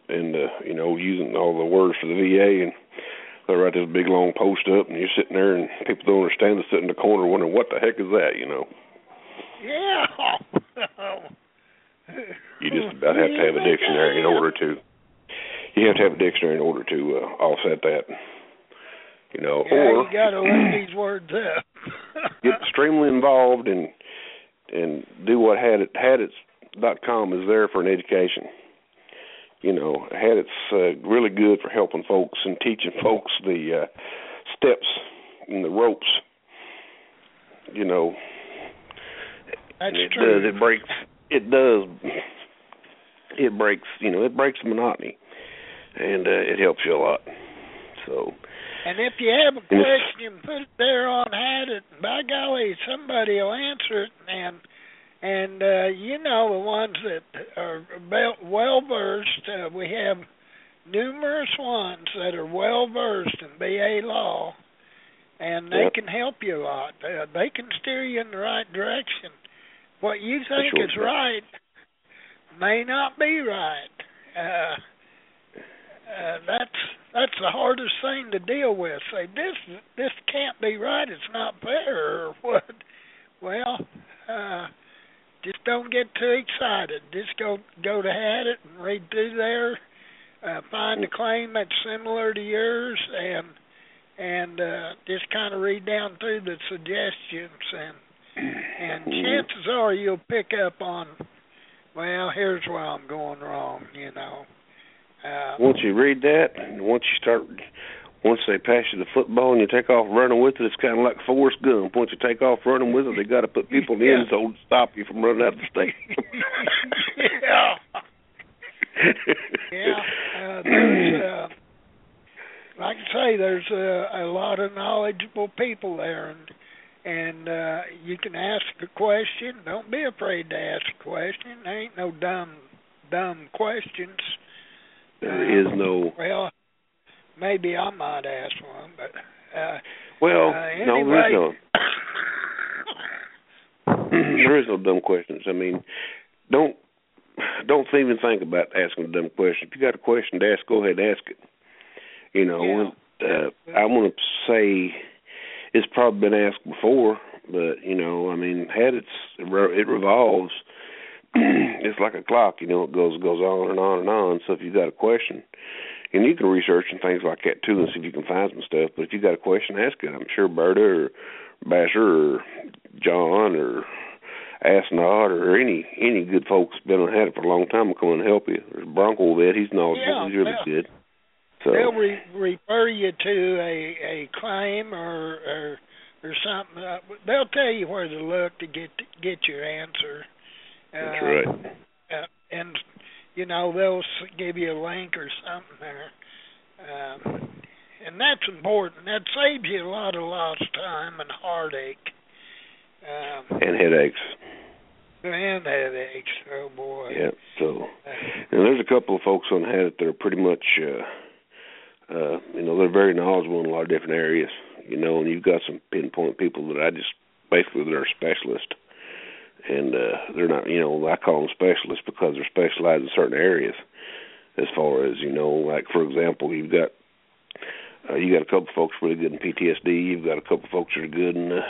and uh, you know using all the words for the VA and they write this big long post up and you're sitting there and people don't understand. They sit in the corner wondering what the heck is that, you know. Yeah. you just about have to have a dictionary in order to. You have to have a dictionary in order to uh, offset that. You know, yeah, or you got to look these words up. get extremely involved and and do what Hadit had it's dot com is there for an education. You know, Hadit's uh, really good for helping folks and teaching folks the uh, steps and the ropes. You know, That's and it true. does. It breaks. It does. It breaks. You know, it breaks the monotony, and uh, it helps you a lot. So. And if you have a question, put it there on Hadit. By golly, somebody will answer it. And and uh, you know the ones that are well versed. Uh, we have numerous ones that are well versed in VA law, and they Yep. can help you a lot. Uh, they can steer you in the right direction. What you think sure is right may not be right. Uh, uh, that's that's the hardest thing to deal with. Say this this can't be right. It's not fair or what? Well, uh, just don't get too excited. Just go go to Hadit and read through there. Uh, find a claim that's similar to yours and and uh, just kind of read down through the suggestions and and chances are you'll pick up on well here's where I'm going wrong. You know. Uh, once you read that, and once you start, once they pass you the football and you take off running with it, it's kind of like Forrest Gump. Once you take off running with it, they got to put people in the Yeah. end zone to stop you from running out of the stadium. yeah. Yeah, uh, there's, uh, like I say, there's a, a lot of knowledgeable people there, and and uh, you can ask a question. Don't be afraid to ask a question. There ain't no dumb dumb questions. There is no. Well, maybe I might ask one, but uh, Well, uh, no, there's no. there is no dumb questions. I mean, don't don't even think about asking a dumb question. If you got a question to ask, go ahead and ask it. You know, Yeah. uh, I'm going to say it's probably been asked before, but you know, I mean, Hadit's it revolves. it's like a clock, you know, it goes goes on and on and on. So if you got a question, and you can research and things like that too, and see if you can find some stuff. But if you got a question, ask it. I'm sure Berta or Basher or John or Asnod or any any good folks been on Hadit for a long time will come and help you. There's Bronco vet, he's knowledgeable, Yeah, he's really yeah. good. So They'll re- refer you to a a claim or or or something. Uh, they'll tell you where to look to get get your answer. That's Uh, right. Uh, and you know they'll give you a link or something there, um, and that's important. That saves you a lot of lost time and heartache. Um, and headaches. And headaches. Oh boy. Yeah. So, and there's a couple of folks on Hadit that are pretty much, uh, uh, you know, they're very knowledgeable in a lot of different areas. You know, and you've got some pinpoint people that I just basically they're specialists, and uh, they're not. You know, I call them specialists because they're specialized in certain areas. As far as you know, like for example, you've got uh, you got a couple folks really good in PTSD. You've got a couple folks that are good in uh,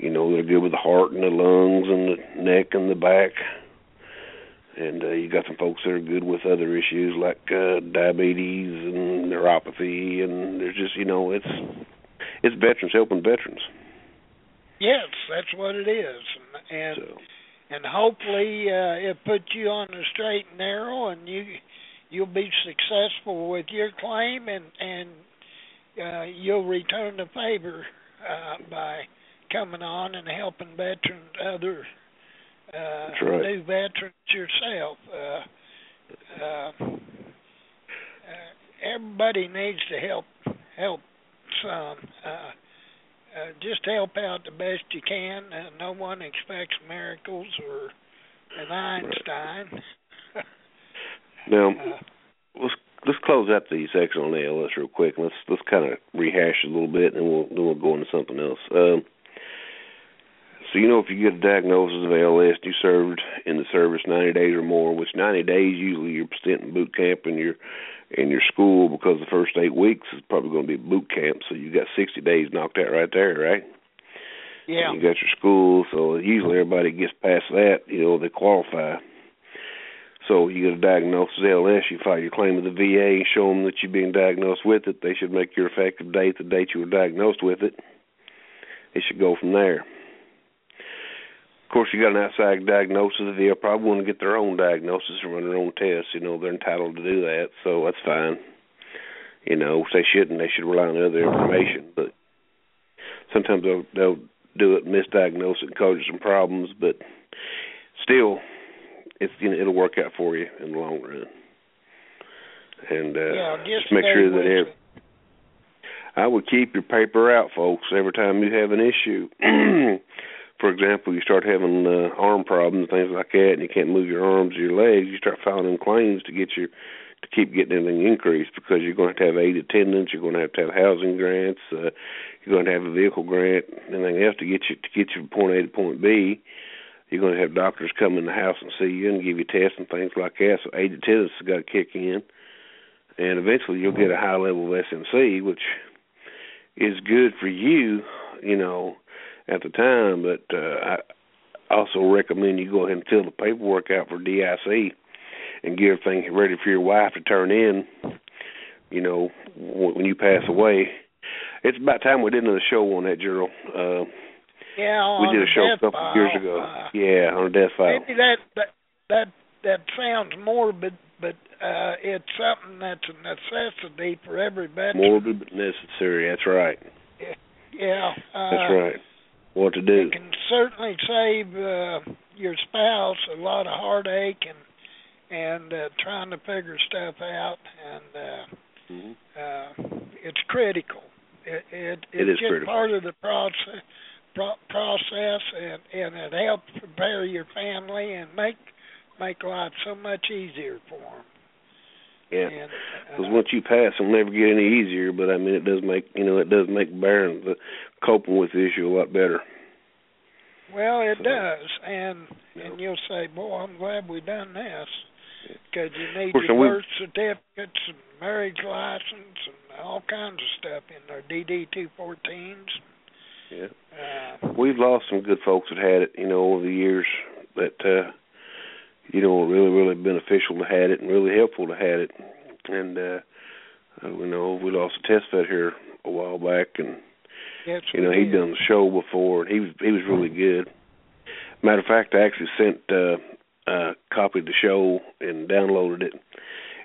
you know, they're good with the heart and the lungs and the neck and the back. And uh, you got some folks that are good with other issues like uh, diabetes and neuropathy, and there's just you know it's it's veterans helping veterans. Yes, that's what it is, and and, so. and hopefully uh, it puts you on the straight and narrow, and you you'll be successful with your claim, and and uh, you'll return the favor uh, by coming on and helping veterans, other uh, right. new veterans yourself. Uh, uh, uh, everybody needs to help help some. Uh, uh, just help out the best you can. Uh, no one expects miracles or an Einstein. Right. now, uh, let's let's close out the section on ALS real quick. Let's let's kind of rehash a little bit, and we'll then we'll go into something else. Um, so you know if you get a diagnosis of ALS, you served in the service 90 days or more, which 90 days usually you're spent in boot camp in your in your school because the first eight weeks is probably going to be boot camp. So you got 60 days knocked out right there, right? Yeah. And you got your school, so usually everybody gets past that, you know, they qualify. So you get a diagnosis of ALS, you file your claim with the VA, show them that you've been diagnosed with it. They should make your effective date the date you were diagnosed with it. It should go from there. Of course, you got an outside diagnosis. They'll probably want to get their own diagnosis and run their own tests. You know, they're entitled to do that, so that's fine. You know, if they shouldn't, they should rely on other information. But sometimes they'll they'll do it, misdiagnose it, and cause you some problems. But still, it's you know it'll work out for you in the long run. And uh, yeah, just, just make sure that every, I would keep your paper out, folks, every time you have an issue. for example, you start having uh, arm problems things like that, and you can't move your arms or your legs, you start filing claims to get your to keep getting anything increased because you're going to have to have aid attendance, you're going to have to have housing grants, uh, you're going to have a vehicle grant, anything else to get you to get you from point A to point B. You're going to have doctors come in the house and see you and give you tests and things like that. So aid attendance has got to kick in, and eventually you'll get a high level of SMC, which is good for you, you know at the time, but uh, I also recommend you go ahead and fill the paperwork out for DIC and get everything ready for your wife to turn in. You know, when you pass away. It's about time we did another show on that, Gerald. Uh, yeah, we did a show a couple file. years ago. Uh, yeah, on a death file. Maybe that that that that sounds morbid, but uh it's something that's a necessity for every veteran. Morbid but necessary. That's right. Yeah. Uh, That's right what to do. It can certainly save uh, your spouse a lot of heartache and and uh, trying to figure stuff out, and uh, mm-hmm. uh, it's critical. It, it it's it is just critical. part of the process pro- process, and and it helps prepare your family and make make life so much easier for them. Yeah, because uh, once you pass, it'll never get any easier. But I mean, it does make you know it does make bearing the coping with the issue a lot better. Well, it so, does, and yeah. and you'll say, "Boy, I'm glad we done this," because you need course, your we- birth certificates and marriage license and all kinds of stuff in there. DD two fourteens. Yeah, Uh, we've lost some good folks that had it, you know, over the years. That uh, you know, really, really beneficial to Hadit and really helpful to Hadit. And uh, uh you know, we lost a test vet here a while back, and yes, you know he'd done the show before and he was he was really good. Matter of fact i actually sent uh uh copied the show and downloaded it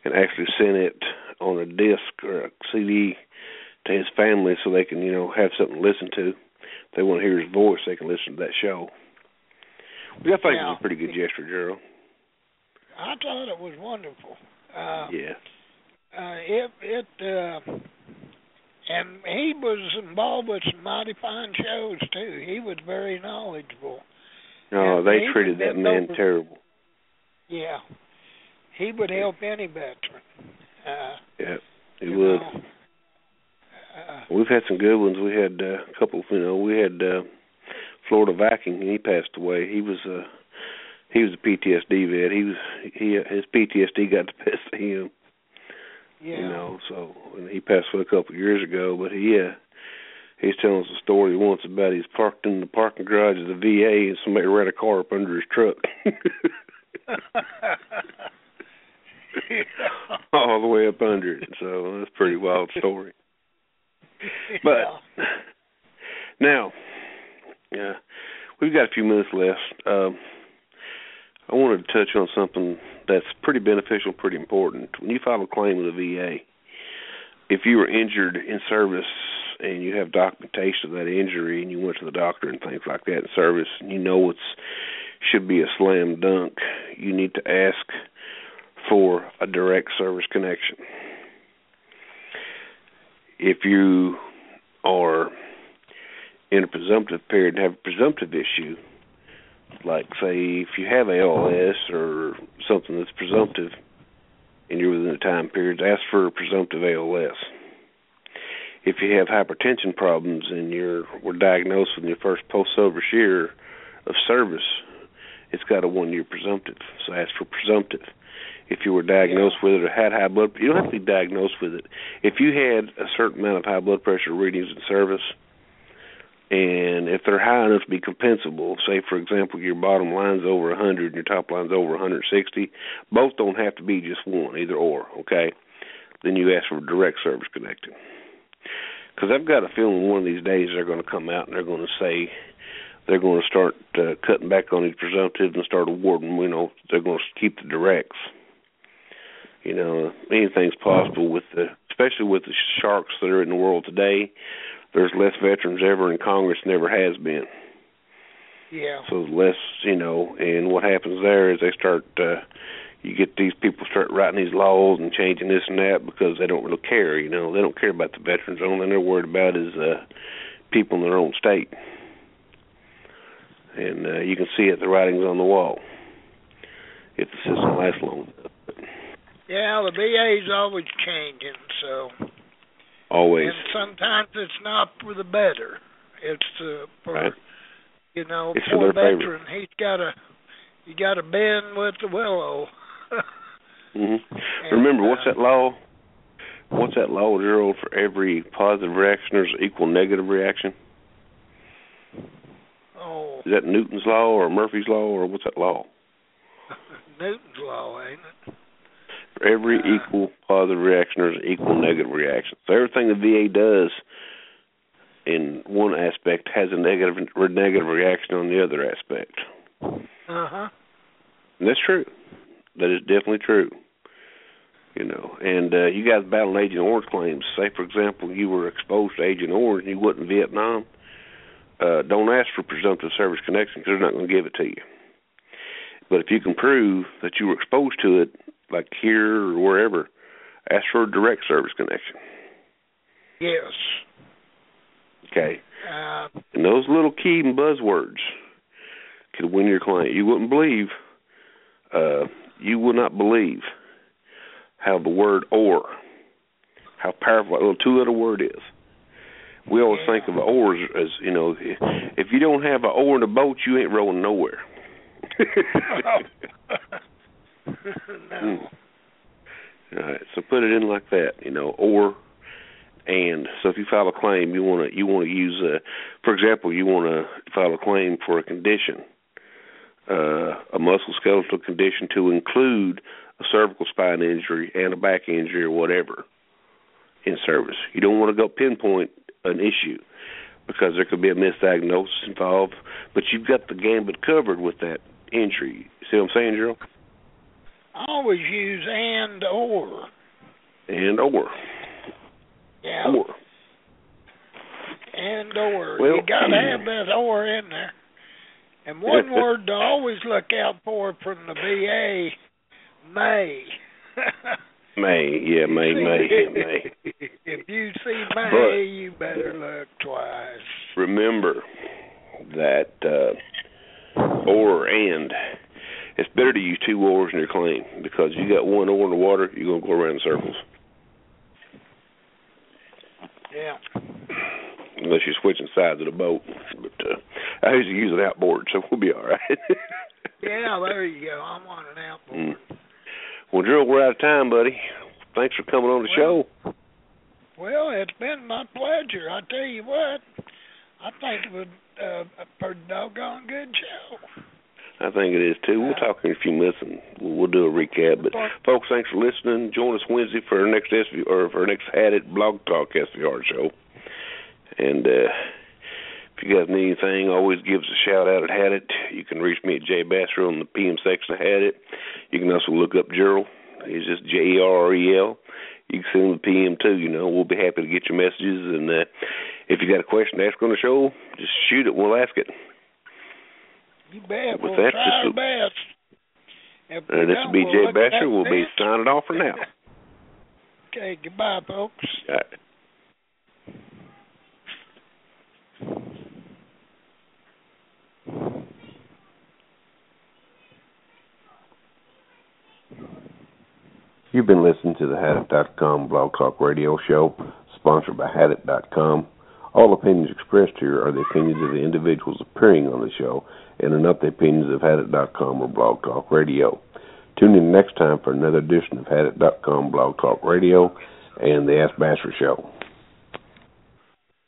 and actually sent it on a disc or a cd to his family so they can you know have something to listen to. If they want to hear his voice they can listen to that show. Which i think Yeah. is a pretty good gesture gerald I thought it was wonderful. Uh, Yeah. uh, it it uh, and he was involved with some mighty fine shows too. He was very knowledgeable. No, And they treated that man over- terrible. Yeah, he would help any veteran. Uh, Yeah, he would. know. Uh, We've had some good ones. We had uh, a couple. You know, we had uh, Florida Viking, he passed away. He was uh, he was a PTSD vet. He was he his PTSD got the best of him. yeah. You know, so and he passed away a couple of years ago. But he uh, he's telling us a story once about he's parked in the parking garage of the VA, and somebody ran a car up under his truck. all the way up under it. So that's a pretty wild story. But now, yeah, we've got a few minutes left. Um, I wanted to touch on something that's pretty beneficial, pretty important. When you file a claim with the VA, if you were injured in service and you have documentation of that injury and you went to the doctor and things like that in service and you know it's should be a slam dunk, you need to ask for a direct service connection. If you are in a presumptive period and have a presumptive issue, like say if you have ALS or something that's presumptive and you're within the time periods, ask for a presumptive ALS. If you have hypertension problems and you're were diagnosed with your first post service year of service, it's got a one year presumptive. So ask for presumptive. If you were diagnosed with it or had high blood you don't have to be diagnosed with it. If you had a certain amount of high blood pressure readings in service and if they're high enough to be compensable, say for example your bottom line's over 100 and your top line's over 160, both don't have to be just one, either or, okay? Then you ask for direct service connecting. Because I've got a feeling one of these days they're going to come out and they're going to say they're going to start uh, cutting back on these presumptives and start awarding. You know, they're going to keep the directs. You know, anything's possible with the, especially with the sharks that are in the world today. There's less veterans ever in Congress than ever has been. Yeah. So less, you know, and what happens there is they start. uh You get these people start writing these laws and changing this and that because they don't really care. You know, they don't care about the veterans. The only thing they're worried about is uh people in their own state and uh, you can see it the writings on the wall if the system lasts long. Yeah, the VA's always changing, so Always. and sometimes it's not for the better. It's uh, for Right. you know, It's for poor veteran. He's got to you got to bend with the willow. mm-hmm. And, Remember, what's uh, that law? What's that law, Gerald? For every positive reaction, there's equal negative reaction. Oh, Is that Newton's law or Murphy's law or what's that law? Newton's law, ain't it? For every Uh. equal positive reaction, there's an equal negative reaction. So everything the VA does in one aspect has a negative or negative reaction on the other aspect. Uh huh. And that's true. That is definitely true. You know, and uh, you guys battling Agent Orange claims. Say, for example, you were exposed to Agent Orange and you went in Vietnam. Uh, don't ask for presumptive service connection because they're not going to give it to you. But if you can prove that you were exposed to it, like here or wherever, ask for a direct service connection. Yes. Okay. Uh, And those little key buzzwords could win your client. You wouldn't believe, uh, you will not believe how the word or, how powerful that little two letter word is. We always Yeah. think of oars as, you know, if you don't have an oar in a boat, you ain't rowing nowhere. no. All right, so put it in like that, you know, or and. So if you file a claim, you want to you want to use, a, for example, you want to file a claim for a condition, uh, a musculoskeletal condition to include a cervical spine injury and a back injury or whatever in service. You don't want to go pinpoint an issue because there could be a misdiagnosis involved, but you've got the gambit covered with that injury. See what I'm saying, Gerald? I always use and or. And or. Yeah. Or. And or. Well- you got to have that or in there. And one word to always look out for from the VA May. May, yeah, May, May, May. if you see May, But- you better look twice. Remember that uh, or and it's better to use two oars in your claim because you got one oar in the water, you're gonna go around in circles. Yeah. Unless you're switching sides of the boat. But uh, I usually use an outboard, so we'll be all right. Yeah, there you go. I'm on an outboard. Mm. Well, Drew, we're out of time, buddy. Thanks for coming on the show. Well, it's been my pleasure. I tell you what, I think it was uh, a pretty doggone good show. I think it is too. We'll talk in a few minutes and we'll, do a recap. But folks, thanks for listening. Join us Wednesday for our next SV or for our next Hadit Blog Talk SVR show. And uh, if you guys need anything, always give us a shout out at Hadit. You can reach me at Jay Basser on the PM section of Hadit. You can also look up Gerald. He's just J E R E L. You can send him the PM too. You know, we'll be happy to get your messages. And uh, if you got a question to ask on the show, just shoot it. We'll ask it. You bet. With we'll that, try this our will- best. If we Uh, this don't, will be Jay look at Basser. that We'll be bench. signing off for now. Okay, goodbye, folks. All right. You've been listening to the Hadit.com Blog Talk Radio Show, sponsored by Hadit.com. All opinions expressed here are the opinions of the individuals appearing on the show and are not the opinions of Hadit.com or Blog Talk Radio. Tune in next time for another edition of Hadit.com Blog Talk Radio and the Ask Basher Show.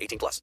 18 plus.